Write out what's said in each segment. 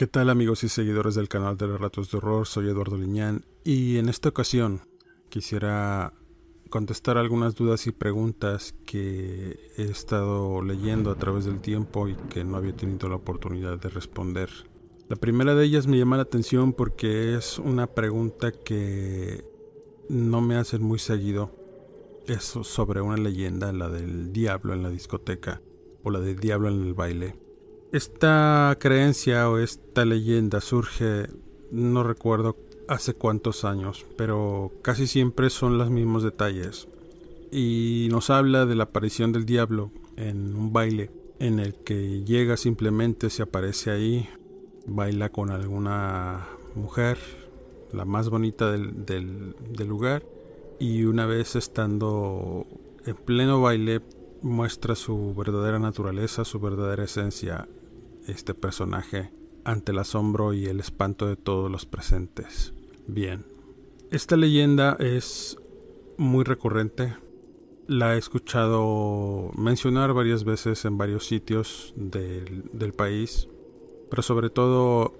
¿Qué tal amigos y seguidores del canal de Relatos de Horror? Soy Eduardo Liñán y en esta ocasión quisiera contestar algunas dudas y preguntas que he estado leyendo a través del tiempo y que no había tenido la oportunidad de responder. La primera de ellas me llama la atención porque es una pregunta que no me hacen muy seguido. Es sobre una leyenda, la del diablo en la discoteca o la del diablo en el baile. Esta creencia o esta leyenda surge, no recuerdo hace cuántos años, pero casi siempre son los mismos detalles. Y nos habla de la aparición del diablo en un baile en el que llega simplemente, se aparece ahí, baila con alguna mujer, la más bonita del, del, del lugar, y una vez estando en pleno baile muestra su verdadera naturaleza, su verdadera esencia este personaje ante el asombro y el espanto de todos los presentes. Bien, esta leyenda es muy recurrente. La he escuchado mencionar varias veces en varios sitios del, país, pero sobre todo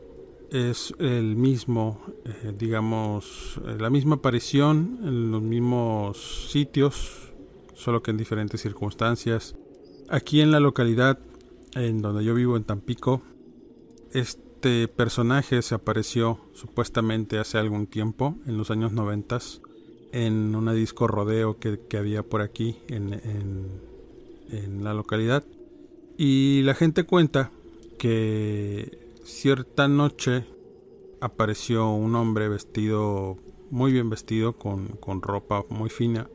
es el mismo, eh, digamos, la misma aparición en los mismos sitios, solo que en diferentes circunstancias. Aquí en la localidad en donde yo vivo en Tampico, este personaje se apareció supuestamente hace algún tiempo, en los años noventas, en una disco rodeo que, había por aquí en, en la localidad. Y la gente cuenta que cierta noche apareció un hombre vestido, muy bien vestido, con, con ropa muy fina,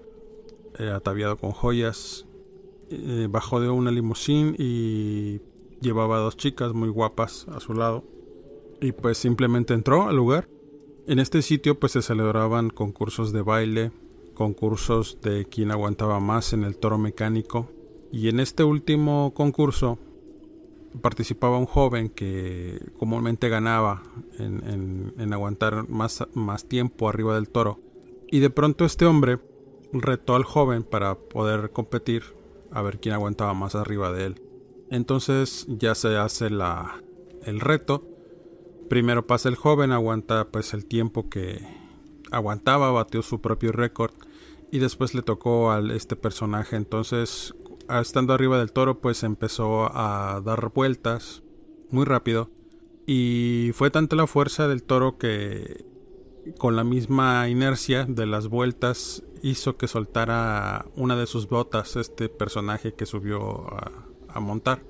eh, ataviado con joyas, eh, bajó de una limusín y llevaba dos chicas muy guapas a su lado. Y pues simplemente entró al lugar. En este sitio pues se celebraban concursos de baile, concursos de quien aguantaba más en el toro mecánico. Y en este último concurso participaba un joven que comúnmente ganaba en, en aguantar más, más tiempo arriba del toro. Y de pronto este hombre retó al joven para poder competir a ver quién aguantaba más arriba de él. Entonces ya se hace la, el reto. Primero pasa el joven, aguanta pues el tiempo que aguantaba, batió su propio récord y después le tocó a este personaje. Entonces, estando arriba del toro, pues empezó a dar vueltas muy rápido y fue tanta la fuerza del toro que con la misma inercia de las vueltas hizo que soltara una de sus botas este personaje que subió a, montar.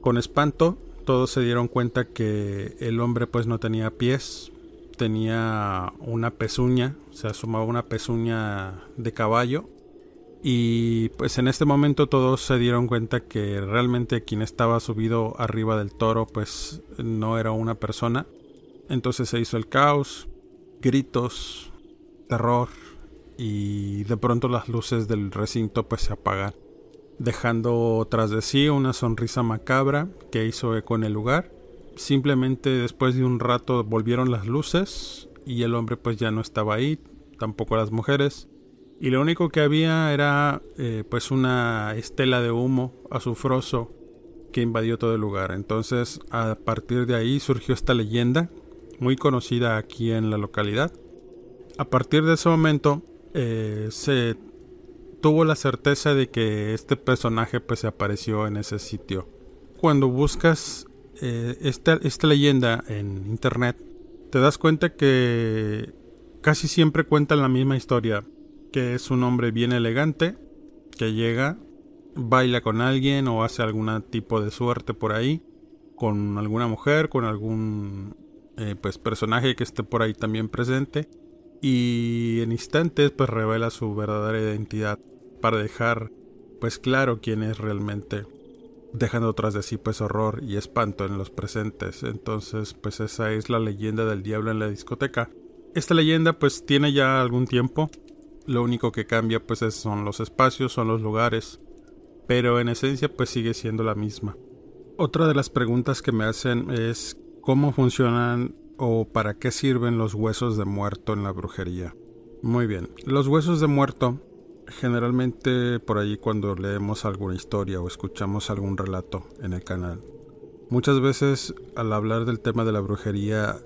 Con espanto, todos se dieron cuenta que el hombre pues no tenía pies, tenía una pezuña, se asomaba una pezuña de caballo y pues en este momento todos se dieron cuenta que realmente quien estaba subido arriba del toro pues no era una persona. Entonces se hizo el caos, gritos, terror, y de pronto las luces del recinto pues se apagan, dejando tras de sí una sonrisa macabra que hizo eco en el lugar. Simplemente después de un rato volvieron las luces y el hombre pues ya no estaba ahí, tampoco las mujeres. y lo único que había era eh, pues una estela de humo azufroso que invadió todo el lugar. Entonces a partir de ahí surgió esta leyenda muy conocida aquí en la localidad. A partir de ese momento eh, se tuvo la certeza de que este personaje pues se apareció en ese sitio. Cuando buscas eh, esta, esta leyenda en internet, te das cuenta que casi siempre cuentan la misma historia, que es un hombre bien elegante que llega, baila con alguien o hace algún tipo de suerte por ahí, con alguna mujer, con algún eh, pues personaje que esté por ahí también presente y en instantes pues revela su verdadera identidad para dejar pues claro quién es realmente dejando tras de sí pues horror y espanto en los presentes. Entonces pues esa es la leyenda del diablo en la discoteca. Esta leyenda pues tiene ya algún tiempo. Lo único que cambia pues son los espacios son los lugares pero en esencia pues sigue siendo la misma. Otra de las preguntas que me hacen es ¿Cómo funcionan o para qué sirven los huesos de muerto en la brujería? Muy bien, los huesos de muerto generalmente por ahí cuando leemos alguna historia o escuchamos algún relato en el canal. Muchas veces al hablar del tema de la brujería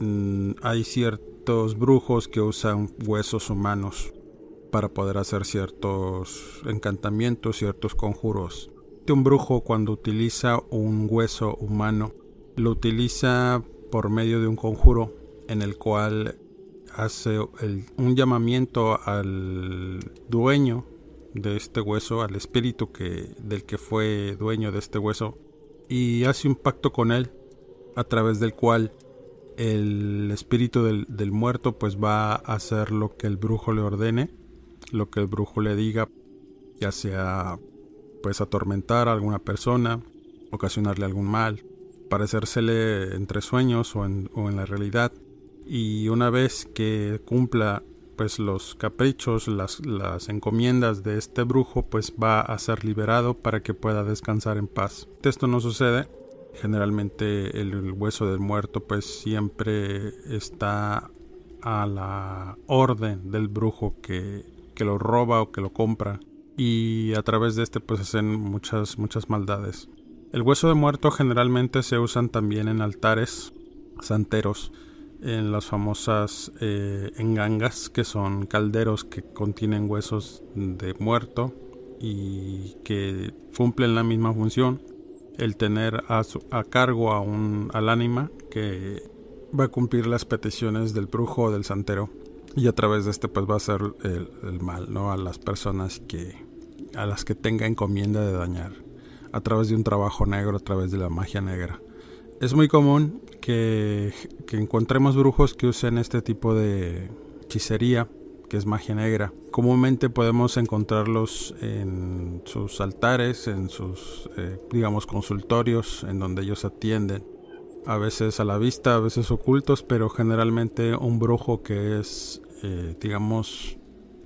mm, hay ciertos brujos que usan huesos humanos para poder hacer ciertos encantamientos, ciertos conjuros. Un brujo cuando utiliza un hueso humano lo utiliza por medio de un conjuro en el cual hace un llamamiento al dueño de este hueso, al espíritu que, del que fue dueño de este hueso, y hace un pacto con él a través del cual el espíritu del, del muerto pues va a hacer lo que el brujo le ordene, lo que el brujo le diga, ya sea pues atormentar a alguna persona, ocasionarle algún mal, parecérsele entre sueños o en, la realidad y una vez que cumpla pues los caprichos, las, encomiendas de este brujo, pues va a ser liberado para que pueda descansar en paz. Esto no sucede. Generalmente el, hueso del muerto pues siempre está a la orden del brujo que, que lo roba o que lo compra y a través de este pues hacen muchas muchas maldades. El hueso de muerto generalmente se usan también en altares santeros, en las famosas eh, engangas, que son calderos que contienen huesos de muerto y que cumplen la misma función, el tener a, cargo a un, al ánima que va a cumplir las peticiones del brujo o del santero y a través de este pues va a hacer el, el mal ¿no? a las personas que a las que tenga encomienda de dañar a través de un trabajo negro, a través de la magia negra. Es muy común que, encontremos brujos que usen este tipo de hechicería, que es magia negra. Comúnmente podemos encontrarlos en sus altares, en sus, eh, digamos, consultorios, en donde ellos atienden. A veces a la vista, a veces ocultos, pero generalmente un brujo que es, eh, digamos,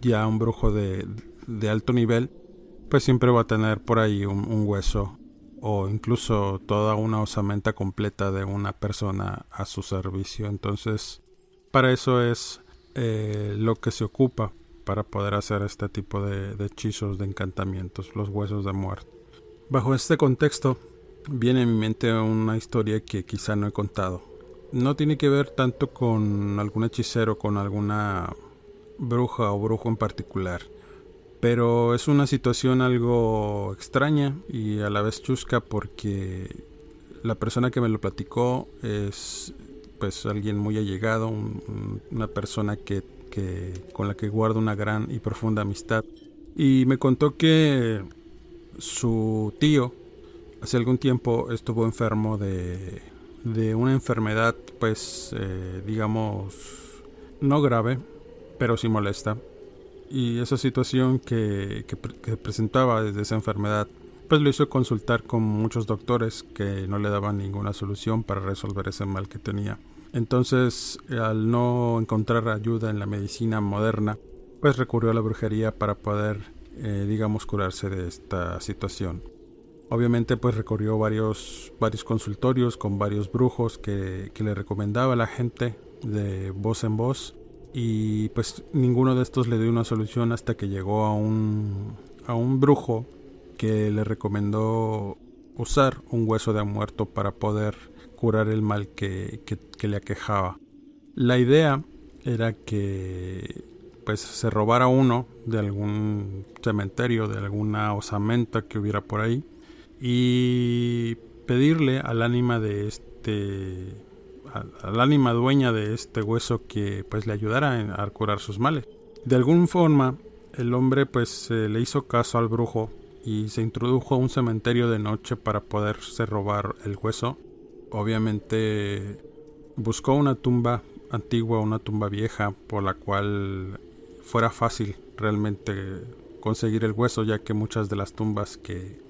ya un brujo de, de alto nivel, pues siempre va a tener por ahí un, hueso o incluso toda una osamenta completa de una persona a su servicio. Entonces, para eso es eh, lo que se ocupa para poder hacer este tipo de, hechizos, de encantamientos, los huesos de muerte. Bajo este contexto, viene a mi mente una historia que quizá no he contado. No tiene que ver tanto con algún hechicero, con alguna bruja o brujo en particular pero es una situación algo extraña y a la vez chusca porque la persona que me lo platicó es pues alguien muy allegado, una persona que, con la que guardo una gran y profunda amistad. Y me contó que su tío hace algún tiempo estuvo enfermo de, de una enfermedad pues eh, digamos no grave, pero sí molesta y esa situación que, presentaba desde esa enfermedad pues lo hizo consultar con muchos doctores que no le daban ninguna solución para resolver ese mal que tenía. Entonces, al no encontrar ayuda en la medicina moderna, pues recurrió a la brujería para poder, eh, digamos, curarse de esta situación. Obviamente, pues recorrió varios, varios consultorios con varios brujos que, que le recomendaba la gente de voz en voz y pues ninguno de estos le dio una solución hasta que llegó a un, a un brujo que le recomendó usar un hueso de muerto para poder curar el mal que, que le aquejaba. La idea era que pues se robara uno de algún cementerio, de alguna osamenta que hubiera por ahí y pedirle al ánima de este al, ánima dueña de este hueso que pues le ayudara a curar sus males. De alguna forma el hombre pues le hizo caso al brujo y se introdujo a un cementerio de noche para poderse robar el hueso. Obviamente buscó una tumba antigua, una tumba vieja por la cual fuera fácil realmente conseguir el hueso, ya que muchas de las tumbas que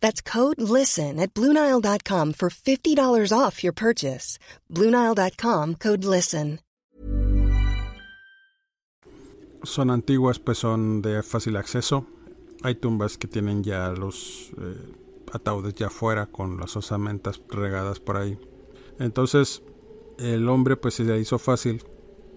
That's code LISTEN at Bluenile.com for $50 off your purchase. Bluenile.com code LISTEN. Son antiguas, pues son de fácil acceso. Hay tumbas que tienen ya los eh, ataúdes ya fuera con las osamentas regadas por ahí. Entonces, el hombre pues se le hizo fácil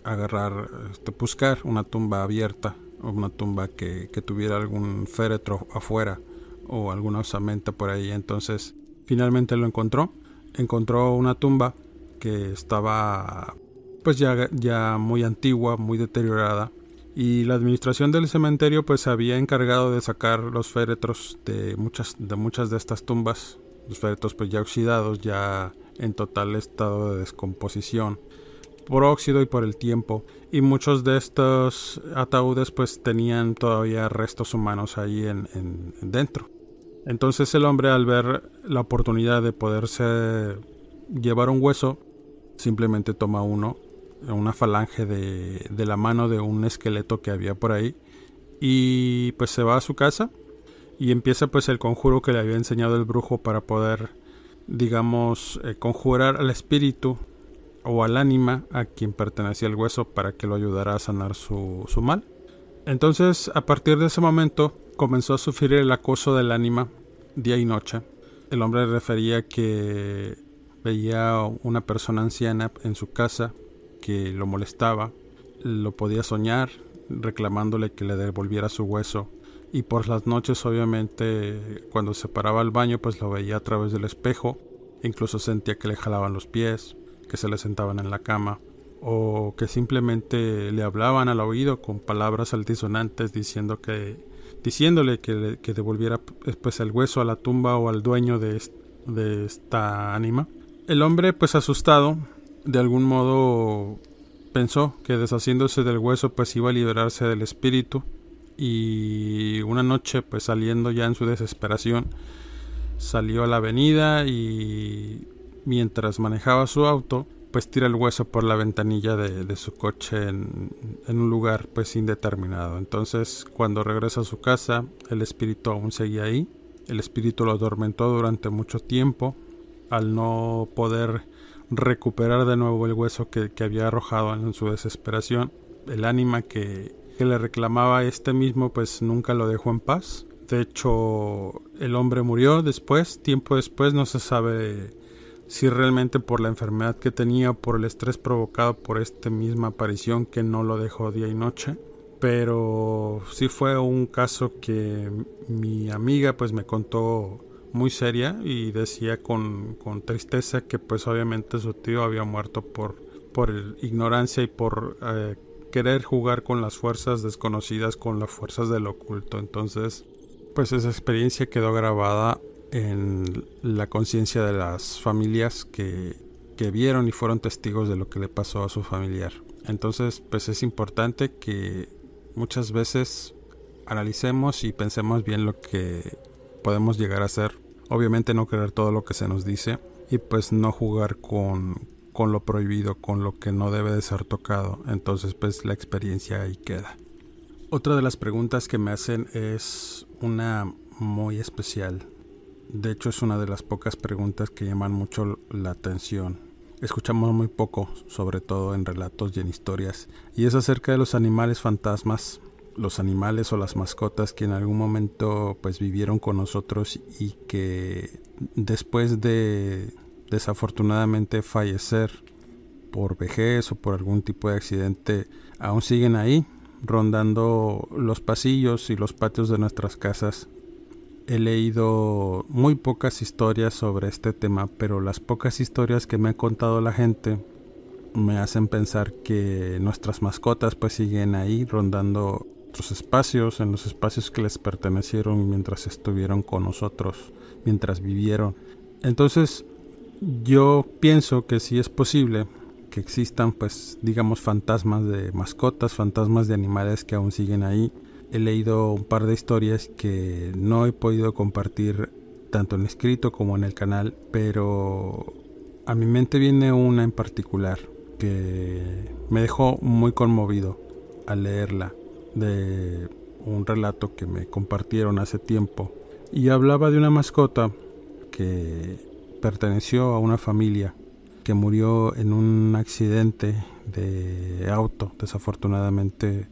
agarrar, este, buscar una tumba abierta o una tumba que, que tuviera algún féretro afuera o alguna osamenta por ahí. Entonces, finalmente lo encontró. Encontró una tumba que estaba pues ya, ya muy antigua, muy deteriorada. Y la administración del cementerio pues había encargado de sacar los féretros de muchas de muchas de estas tumbas, los féretros pues ya oxidados, ya en total estado de descomposición por óxido y por el tiempo. Y muchos de estos ataúdes pues tenían todavía restos humanos ahí en, dentro. Entonces el hombre al ver la oportunidad de poderse llevar un hueso simplemente toma uno una falange de, de la mano de un esqueleto que había por ahí y pues se va a su casa y empieza pues el conjuro que le había enseñado el brujo para poder digamos eh, conjurar al espíritu o al ánima a quien pertenecía el hueso para que lo ayudara a sanar su, su mal. Entonces, a partir de ese momento, comenzó a sufrir el acoso del ánima día y noche. El hombre refería que veía una persona anciana en su casa que lo molestaba, lo podía soñar reclamándole que le devolviera su hueso y por las noches obviamente cuando se paraba al baño pues lo veía a través del espejo, incluso sentía que le jalaban los pies, que se le sentaban en la cama o que simplemente le hablaban al oído con palabras altisonantes diciendo que diciéndole que, que devolviera pues el hueso a la tumba o al dueño de, de esta ánima. El hombre pues asustado de algún modo pensó que deshaciéndose del hueso pues iba a liberarse del espíritu y una noche pues saliendo ya en su desesperación salió a la avenida y mientras manejaba su auto, pues tira el hueso por la ventanilla de, su coche en, un lugar pues indeterminado. Entonces, cuando regresa a su casa, el espíritu aún seguía ahí. El espíritu lo atormentó durante mucho tiempo. Al no poder recuperar de nuevo el hueso que, había arrojado en su desesperación. El ánima que, que le reclamaba este mismo pues nunca lo dejó en paz. De hecho, el hombre murió después, tiempo después, no se sabe si realmente por la enfermedad que tenía, por el estrés provocado por esta misma aparición que no lo dejó día y noche. Pero sí fue un caso que mi amiga pues me contó muy seria y decía con, con tristeza que pues obviamente su tío había muerto por, por ignorancia y por eh, querer jugar con las fuerzas desconocidas, con las fuerzas del oculto. Entonces, pues esa experiencia quedó grabada en la conciencia de las familias que, que vieron y fueron testigos de lo que le pasó a su familiar. Entonces, pues es importante que muchas veces analicemos y pensemos bien lo que podemos llegar a hacer. Obviamente no creer todo lo que se nos dice y pues no jugar con, con lo prohibido, con lo que no debe de ser tocado. Entonces pues la experiencia ahí queda. Otra de las preguntas que me hacen es una muy especial. De hecho es una de las pocas preguntas que llaman mucho la atención. Escuchamos muy poco, sobre todo en relatos y en historias, y es acerca de los animales fantasmas, los animales o las mascotas que en algún momento pues vivieron con nosotros y que después de desafortunadamente fallecer por vejez o por algún tipo de accidente aún siguen ahí rondando los pasillos y los patios de nuestras casas. He leído muy pocas historias sobre este tema, pero las pocas historias que me ha contado la gente me hacen pensar que nuestras mascotas pues siguen ahí rondando otros espacios, en los espacios que les pertenecieron mientras estuvieron con nosotros, mientras vivieron. Entonces, yo pienso que si es posible que existan, pues, digamos, fantasmas de mascotas, fantasmas de animales que aún siguen ahí. He leído un par de historias que no he podido compartir tanto en escrito como en el canal, pero a mi mente viene una en particular que me dejó muy conmovido al leerla de un relato que me compartieron hace tiempo. Y hablaba de una mascota que perteneció a una familia que murió en un accidente de auto, desafortunadamente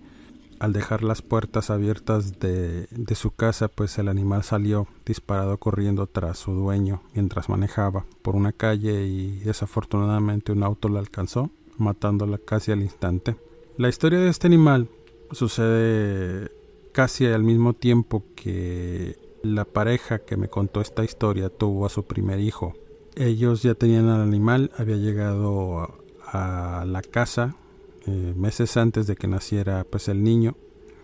al dejar las puertas abiertas de, de, su casa, pues el animal salió disparado corriendo tras su dueño mientras manejaba por una calle y desafortunadamente un auto la alcanzó, matándola casi al instante. La historia de este animal sucede casi al mismo tiempo que la pareja que me contó esta historia tuvo a su primer hijo. Ellos ya tenían al animal, había llegado a, la casa eh, meses antes de que naciera pues el niño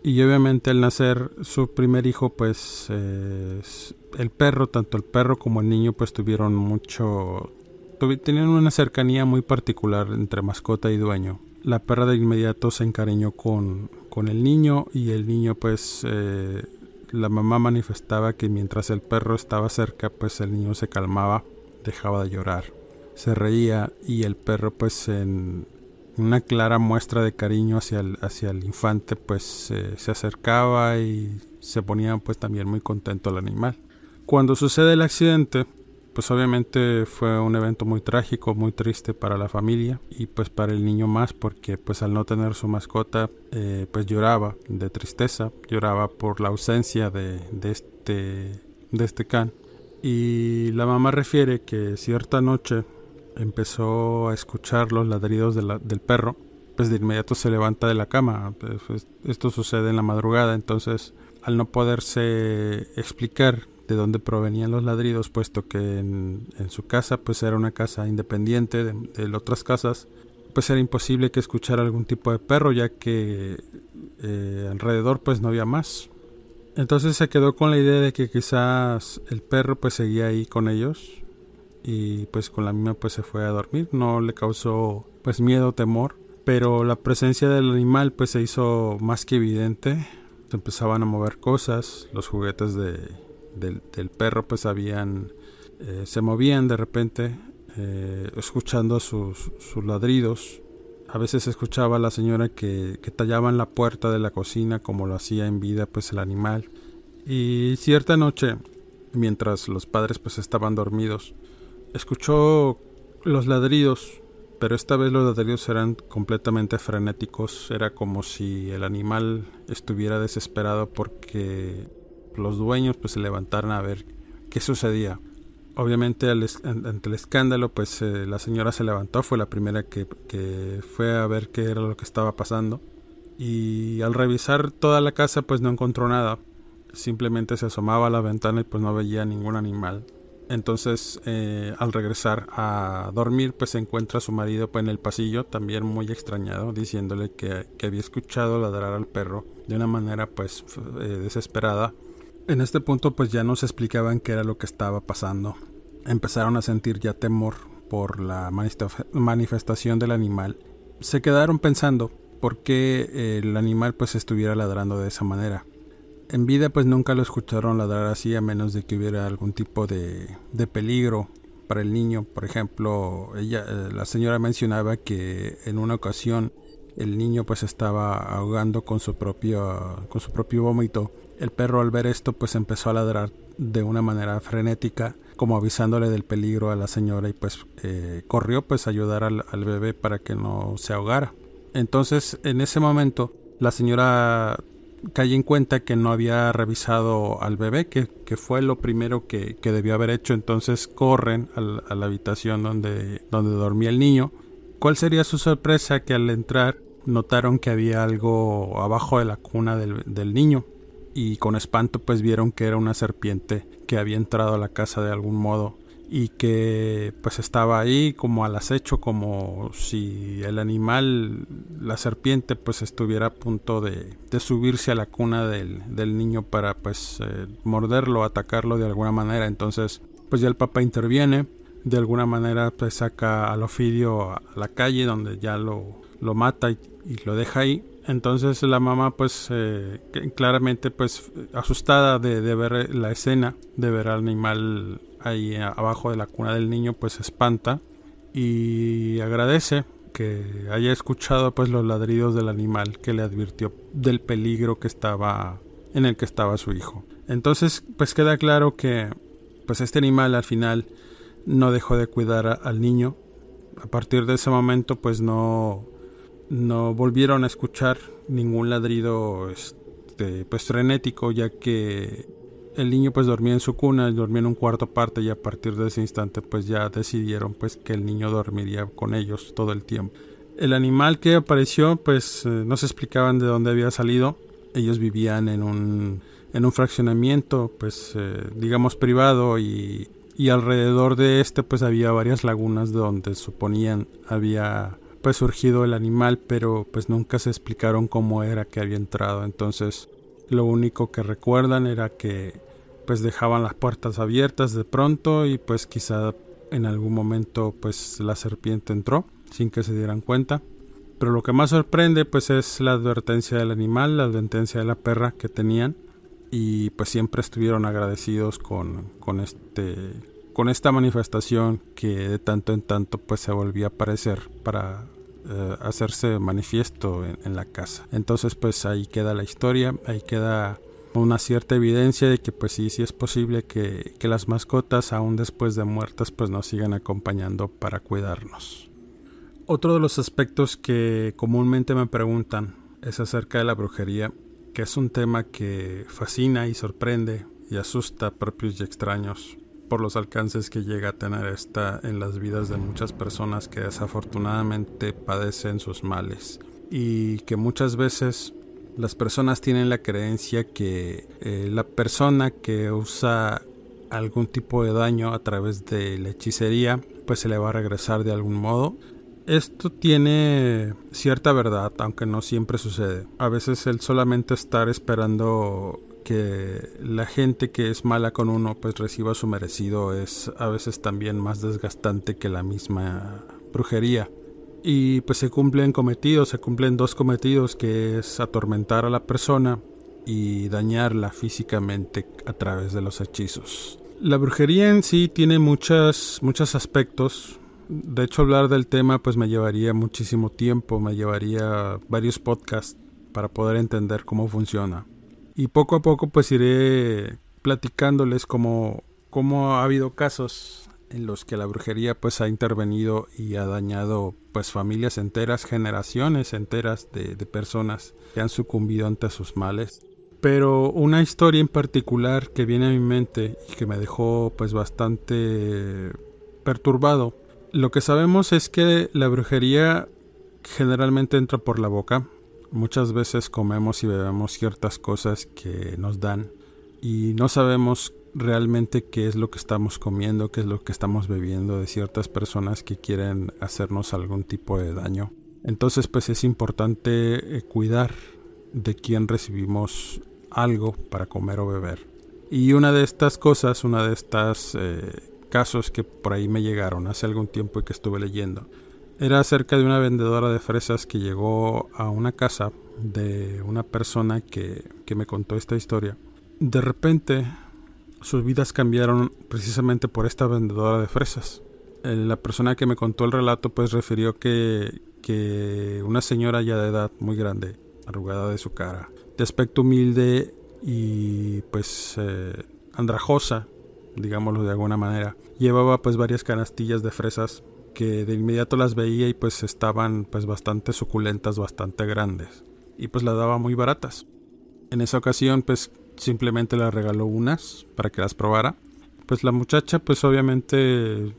y obviamente al nacer su primer hijo pues el perro tanto el perro como el niño pues tuvieron mucho tenían una cercanía muy particular entre mascota y dueño la perra de inmediato se encariñó con, con el niño y el niño pues eh, la mamá manifestaba que mientras el perro estaba cerca pues el niño se calmaba dejaba de llorar. Se reía y el perro pues en una clara muestra de cariño hacia el, hacia el infante pues se acercaba y se ponía pues también muy contento el animal. Cuando sucede el accidente pues obviamente fue un evento muy trágico, muy triste para la familia y pues para el niño más porque pues al no tener su mascota eh, pues lloraba de tristeza, lloraba por la ausencia de, de este de este can y la mamá refiere que cierta noche empezó a escuchar los ladridos del perro, pues de inmediato se levanta de la cama. Pues, esto sucede en la madrugada, entonces al no poderse explicar de dónde provenían los ladridos, puesto que en, su casa pues era una casa independiente de, de, otras casas, pues era imposible que escuchara algún tipo de perro, ya que eh, alrededor pues no había más. Entonces se quedó con la idea de que quizás el perro pues seguía ahí con ellos y pues con la misma pues se fue a dormir, no le causó pues miedo, temor, pero la presencia del animal pues se hizo más que evidente, empezaban a mover cosas, los juguetes de, del, perro pues habían, eh, se movían de repente, eh, escuchando sus, sus ladridos, a veces escuchaba a la señora que, que tallaban la puerta de la cocina como lo hacía en vida pues el animal. Y cierta noche, mientras los padres pues estaban dormidos, escuchó los ladridos, pero esta vez los ladridos eran completamente frenéticos, era como si el animal estuviera desesperado porque los dueños pues se levantaran a ver qué sucedía. Obviamente ante el escándalo pues eh, la señora se levantó, fue la primera que, que fue a ver qué era lo que estaba pasando y al revisar toda la casa pues no encontró nada, simplemente se asomaba a la ventana y pues no veía ningún animal. Entonces, eh, al regresar a dormir, pues se encuentra a su marido pues, en el pasillo, también muy extrañado, diciéndole que, había escuchado ladrar al perro de una manera pues eh, desesperada. En este punto pues ya no se explicaban qué era lo que estaba pasando. Empezaron a sentir ya temor por la manifestación del animal. Se quedaron pensando por qué el animal pues estuviera ladrando de esa manera. En vida pues nunca lo escucharon ladrar así a menos de que hubiera algún tipo de, de peligro para el niño. Por ejemplo, ella, eh, la señora mencionaba que en una ocasión el niño pues estaba ahogando con su propio, con su propio vómito. El perro al ver esto pues empezó a ladrar de una manera frenética como avisándole del peligro a la señora y pues eh, corrió pues a ayudar al, al bebé para que no se ahogara. Entonces en ese momento la señora caí en cuenta que no había revisado al bebé, que, fue lo primero que, debió haber hecho. Entonces corren a la, habitación donde, donde dormía el niño. ¿Cuál sería su sorpresa? Que al entrar notaron que había algo abajo de la cuna del, del niño y con espanto pues vieron que era una serpiente que había entrado a la casa de algún modo y que pues estaba ahí como al acecho como si el animal la serpiente pues estuviera a punto de, subirse a la cuna del, niño para pues eh, morderlo atacarlo de alguna manera. Entonces pues ya el papá interviene de alguna manera pues saca al Ofidio a la calle donde ya lo, lo mata y, lo deja ahí. Entonces la mamá pues eh, claramente pues asustada de, de ver la escena de ver al animal ahí abajo de la cuna del niño pues espanta y agradece que haya escuchado pues los ladridos del animal que le advirtió del peligro que estaba en el que estaba su hijo. Entonces pues queda claro que pues este animal al final no dejó de cuidar al niño. A partir de ese momento pues no no volvieron a escuchar ningún ladrido este, pues frenético ya que el niño pues dormía en su cuna, dormía en un cuarto aparte y a partir de ese instante pues ya decidieron pues que el niño dormiría con ellos todo el tiempo. El animal que apareció pues eh, no se explicaban de dónde había salido. Ellos vivían en un, en un fraccionamiento pues eh, digamos privado y, y alrededor de este pues había varias lagunas donde suponían había pues surgido el animal pero pues nunca se explicaron cómo era que había entrado entonces lo único que recuerdan era que pues dejaban las puertas abiertas de pronto y pues quizá en algún momento pues la serpiente entró sin que se dieran cuenta. Pero lo que más sorprende pues es la advertencia del animal, la advertencia de la perra que tenían y pues siempre estuvieron agradecidos con, con este con esta manifestación que de tanto en tanto pues se volvía a aparecer para eh, hacerse manifiesto en, en, la casa. Entonces pues ahí queda la historia, ahí queda una cierta evidencia de que pues sí, sí es posible que, que las mascotas aún después de muertas pues nos sigan acompañando para cuidarnos. Otro de los aspectos que comúnmente me preguntan es acerca de la brujería, que es un tema que fascina y sorprende y asusta a propios y extraños por los alcances que llega a tener esta en las vidas de muchas personas que desafortunadamente padecen sus males y que muchas veces las personas tienen la creencia que eh, la persona que usa algún tipo de daño a través de la hechicería pues se le va a regresar de algún modo. Esto tiene cierta verdad, aunque no siempre sucede. A veces el solamente estar esperando que la gente que es mala con uno pues reciba su merecido es a veces también más desgastante que la misma brujería y pues se cumplen cometidos, se cumplen dos cometidos que es atormentar a la persona y dañarla físicamente a través de los hechizos. La brujería en sí tiene muchas, muchos aspectos. De hecho, hablar del tema pues me llevaría muchísimo tiempo, me llevaría varios podcasts para poder entender cómo funciona. Y poco a poco pues iré platicándoles cómo, cómo ha habido casos en los que la brujería pues ha intervenido y ha dañado pues familias enteras, generaciones enteras de, de personas que han sucumbido ante sus males. Pero una historia en particular que viene a mi mente y que me dejó pues bastante perturbado. Lo que sabemos es que la brujería generalmente entra por la boca. Muchas veces comemos y bebemos ciertas cosas que nos dan y no sabemos realmente qué es lo que estamos comiendo, qué es lo que estamos bebiendo de ciertas personas que quieren hacernos algún tipo de daño. Entonces pues es importante eh, cuidar de quién recibimos algo para comer o beber. Y una de estas cosas, una de estas eh, casos que por ahí me llegaron hace algún tiempo y que estuve leyendo, era acerca de una vendedora de fresas que llegó a una casa de una persona que, que me contó esta historia. De repente sus vidas cambiaron precisamente por esta vendedora de fresas. Eh, la persona que me contó el relato pues refirió que, que una señora ya de edad muy grande, arrugada de su cara, de aspecto humilde y pues eh, andrajosa, digámoslo de alguna manera, llevaba pues varias canastillas de fresas que de inmediato las veía y pues estaban pues bastante suculentas, bastante grandes y pues las daba muy baratas. En esa ocasión pues simplemente le regaló unas para que las probara. Pues la muchacha pues obviamente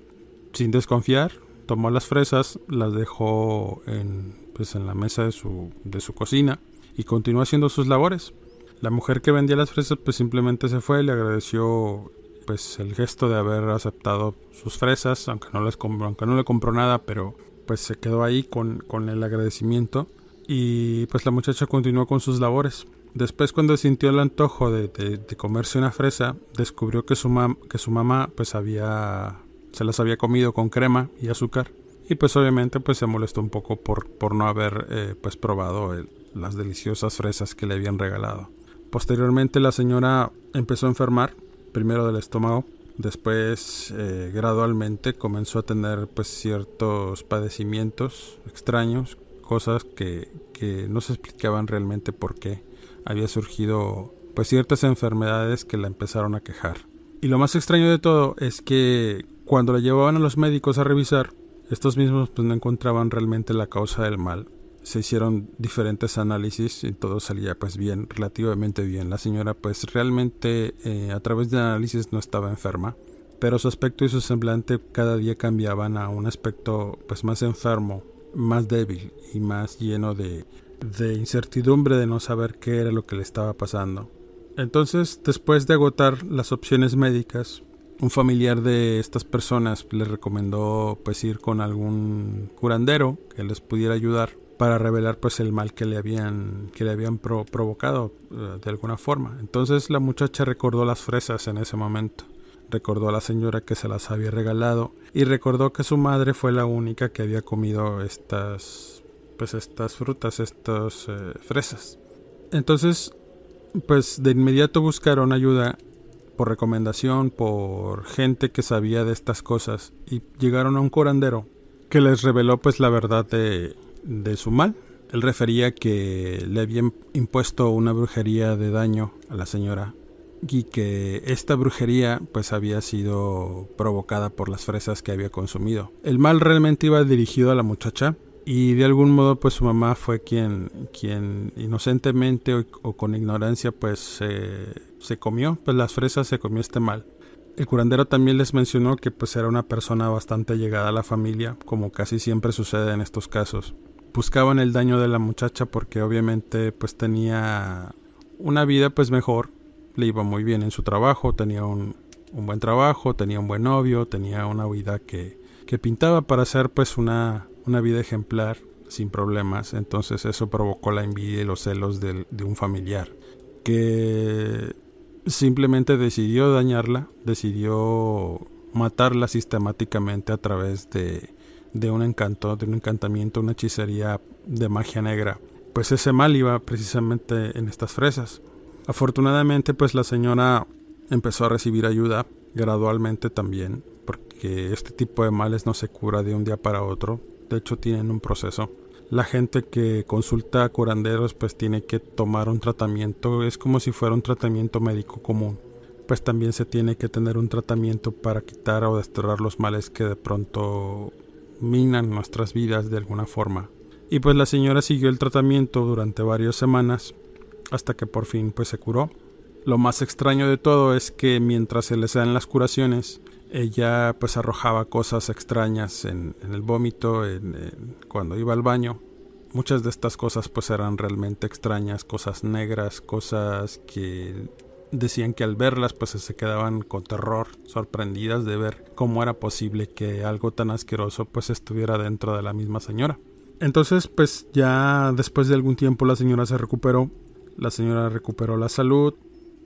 sin desconfiar tomó las fresas, las dejó en pues en la mesa de su, de su cocina y continuó haciendo sus labores. La mujer que vendía las fresas pues simplemente se fue, le agradeció pues el gesto de haber aceptado sus fresas, aunque no, les aunque no le compró nada, pero pues se quedó ahí con, con el agradecimiento y pues la muchacha continuó con sus labores. Después cuando sintió el antojo de, comerse una fresa, descubrió que su, que su mamá pues había se las había comido con crema y azúcar y pues obviamente pues se molestó un poco por, por no haber eh, pues probado las deliciosas fresas que le habían regalado. Posteriormente la señora empezó a enfermar primero del estómago, después eh, gradualmente comenzó a tener pues ciertos padecimientos extraños, cosas que, que no se explicaban realmente por qué había surgido pues ciertas enfermedades que la empezaron a quejar. Y lo más extraño de todo es que cuando la llevaban a los médicos a revisar, estos mismos pues no encontraban realmente la causa del mal se hicieron diferentes análisis y todo salía pues bien, relativamente bien. La señora pues realmente eh, a través de análisis no estaba enferma, pero su aspecto y su semblante cada día cambiaban a un aspecto pues más enfermo, más débil y más lleno de, de incertidumbre de no saber qué era lo que le estaba pasando. Entonces, después de agotar las opciones médicas, un familiar de estas personas le recomendó pues ir con algún curandero que les pudiera ayudar para revelar pues el mal que le habían que le habían provocado eh, de alguna forma. Entonces la muchacha recordó las fresas en ese momento, recordó a la señora que se las había regalado y recordó que su madre fue la única que había comido estas pues estas frutas, estas eh, fresas. Entonces pues de inmediato buscaron ayuda por recomendación, por gente que sabía de estas cosas y llegaron a un curandero que les reveló pues la verdad de de su mal. Él refería que le habían impuesto una brujería de daño a la señora y que esta brujería pues había sido provocada por las fresas que había consumido. El mal realmente iba dirigido a la muchacha y de algún modo pues su mamá fue quien quien inocentemente o, con ignorancia pues se comió pues las fresas se comió este mal. El curandero también les mencionó que pues era una persona bastante llegada a la familia, como casi siempre sucede en estos casos buscaban el daño de la muchacha porque obviamente pues tenía una vida pues mejor, le iba muy bien en su trabajo, tenía un, buen trabajo, tenía un buen novio, tenía una vida que, que pintaba para ser pues una, una vida ejemplar sin problemas, entonces eso provocó la envidia y los celos de, de un familiar que simplemente decidió dañarla, decidió matarla sistemáticamente a través de de un encanto, de un encantamiento, una hechicería de magia negra. Pues ese mal iba precisamente en estas fresas. Afortunadamente, pues la señora empezó a recibir ayuda gradualmente también, porque este tipo de males no se cura de un día para otro, de hecho tienen un proceso. La gente que consulta a curanderos pues tiene que tomar un tratamiento, es como si fuera un tratamiento médico común. pues también se tiene que tener un tratamiento para quitar o desterrar los males que de pronto minan nuestras vidas de alguna forma. Y pues la señora siguió el tratamiento durante varias semanas hasta que por fin pues se curó. Lo más extraño de todo es que mientras se les dan las curaciones, ella pues arrojaba cosas extrañas en, el vómito, cuando iba al baño. Muchas de estas cosas pues eran realmente extrañas, cosas negras, cosas que decían que al verlas pues se quedaban con terror, sorprendidas de ver cómo era posible que algo tan asqueroso pues estuviera dentro de la misma señora. Entonces pues ya después de algún tiempo la señora se recuperó, la señora recuperó la salud,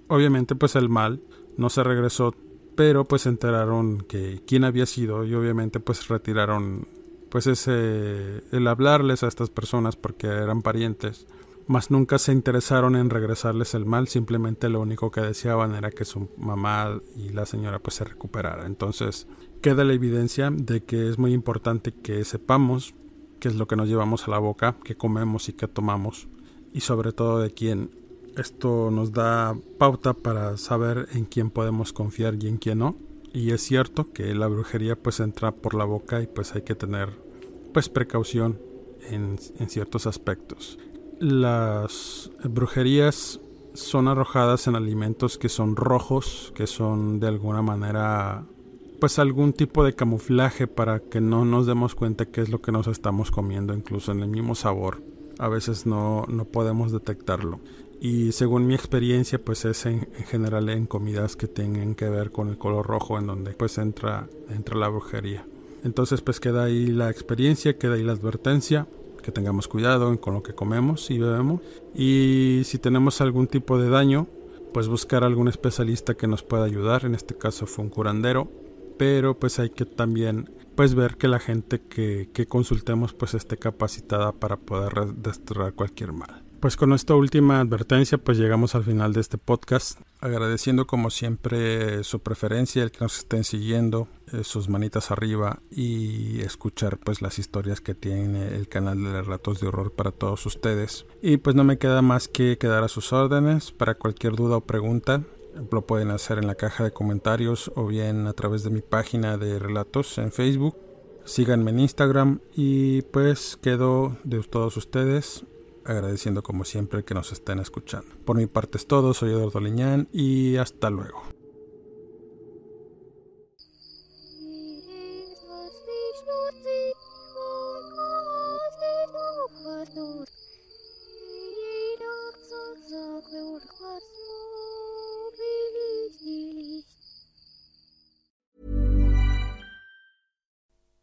obviamente pues el mal no se regresó, pero pues enteraron que quién había sido y obviamente pues retiraron pues ese el hablarles a estas personas porque eran parientes mas nunca se interesaron en regresarles el mal, simplemente lo único que deseaban era que su mamá y la señora pues se recuperara. Entonces queda la evidencia de que es muy importante que sepamos qué es lo que nos llevamos a la boca, qué comemos y qué tomamos, y sobre todo de quién. Esto nos da pauta para saber en quién podemos confiar y en quién no. Y es cierto que la brujería pues entra por la boca y pues hay que tener pues precaución en, ciertos aspectos las brujerías son arrojadas en alimentos que son rojos, que son de alguna manera pues algún tipo de camuflaje para que no nos demos cuenta qué es lo que nos estamos comiendo, incluso en el mismo sabor. A veces no, no podemos detectarlo. Y según mi experiencia, pues es en, general en comidas que tengan que ver con el color rojo, en donde pues entra, entra la brujería. Entonces pues queda ahí la experiencia, queda ahí la advertencia que tengamos cuidado con lo que comemos y bebemos. Y si tenemos algún tipo de daño pues buscar algún especialista que nos pueda ayudar en este caso fue un curandero. Pero pues hay que también pues ver que la gente que, que consultemos pues esté capacitada para poder destruir cualquier mal pues con esta última advertencia pues llegamos al final de este podcast, agradeciendo como siempre su preferencia, el que nos estén siguiendo, eh, sus manitas arriba y escuchar pues las historias que tiene el canal de relatos de horror para todos ustedes. Y pues no me queda más que quedar a sus órdenes para cualquier duda o pregunta. Lo pueden hacer en la caja de comentarios o bien a través de mi página de relatos en Facebook. Síganme en Instagram y pues quedo de todos ustedes agradeciendo como siempre que nos estén escuchando. Por mi parte es todo, soy Eduardo Liñán y hasta luego.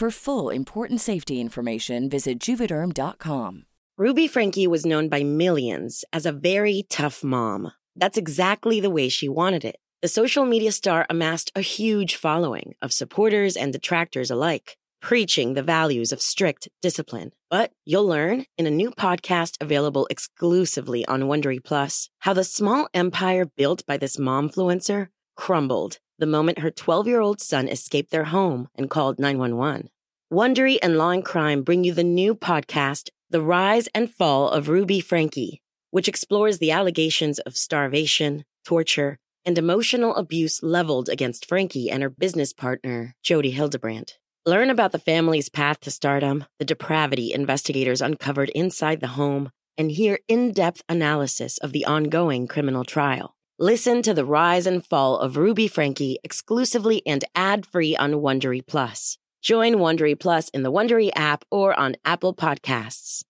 For full important safety information, visit juvederm.com. Ruby Frankie was known by millions as a very tough mom. That's exactly the way she wanted it. The social media star amassed a huge following of supporters and detractors alike, preaching the values of strict discipline. But you'll learn in a new podcast available exclusively on Wondery Plus how the small empire built by this momfluencer crumbled the moment her 12 year old son escaped their home and called 911. Wondery and Law and Crime bring you the new podcast, The Rise and Fall of Ruby Frankie, which explores the allegations of starvation, torture, and emotional abuse leveled against Frankie and her business partner, Jody Hildebrandt. Learn about the family's path to stardom, the depravity investigators uncovered inside the home, and hear in-depth analysis of the ongoing criminal trial. Listen to the rise and fall of Ruby Frankie exclusively and ad-free on Wondery Plus. Join Wondery Plus in the Wondery app or on Apple Podcasts.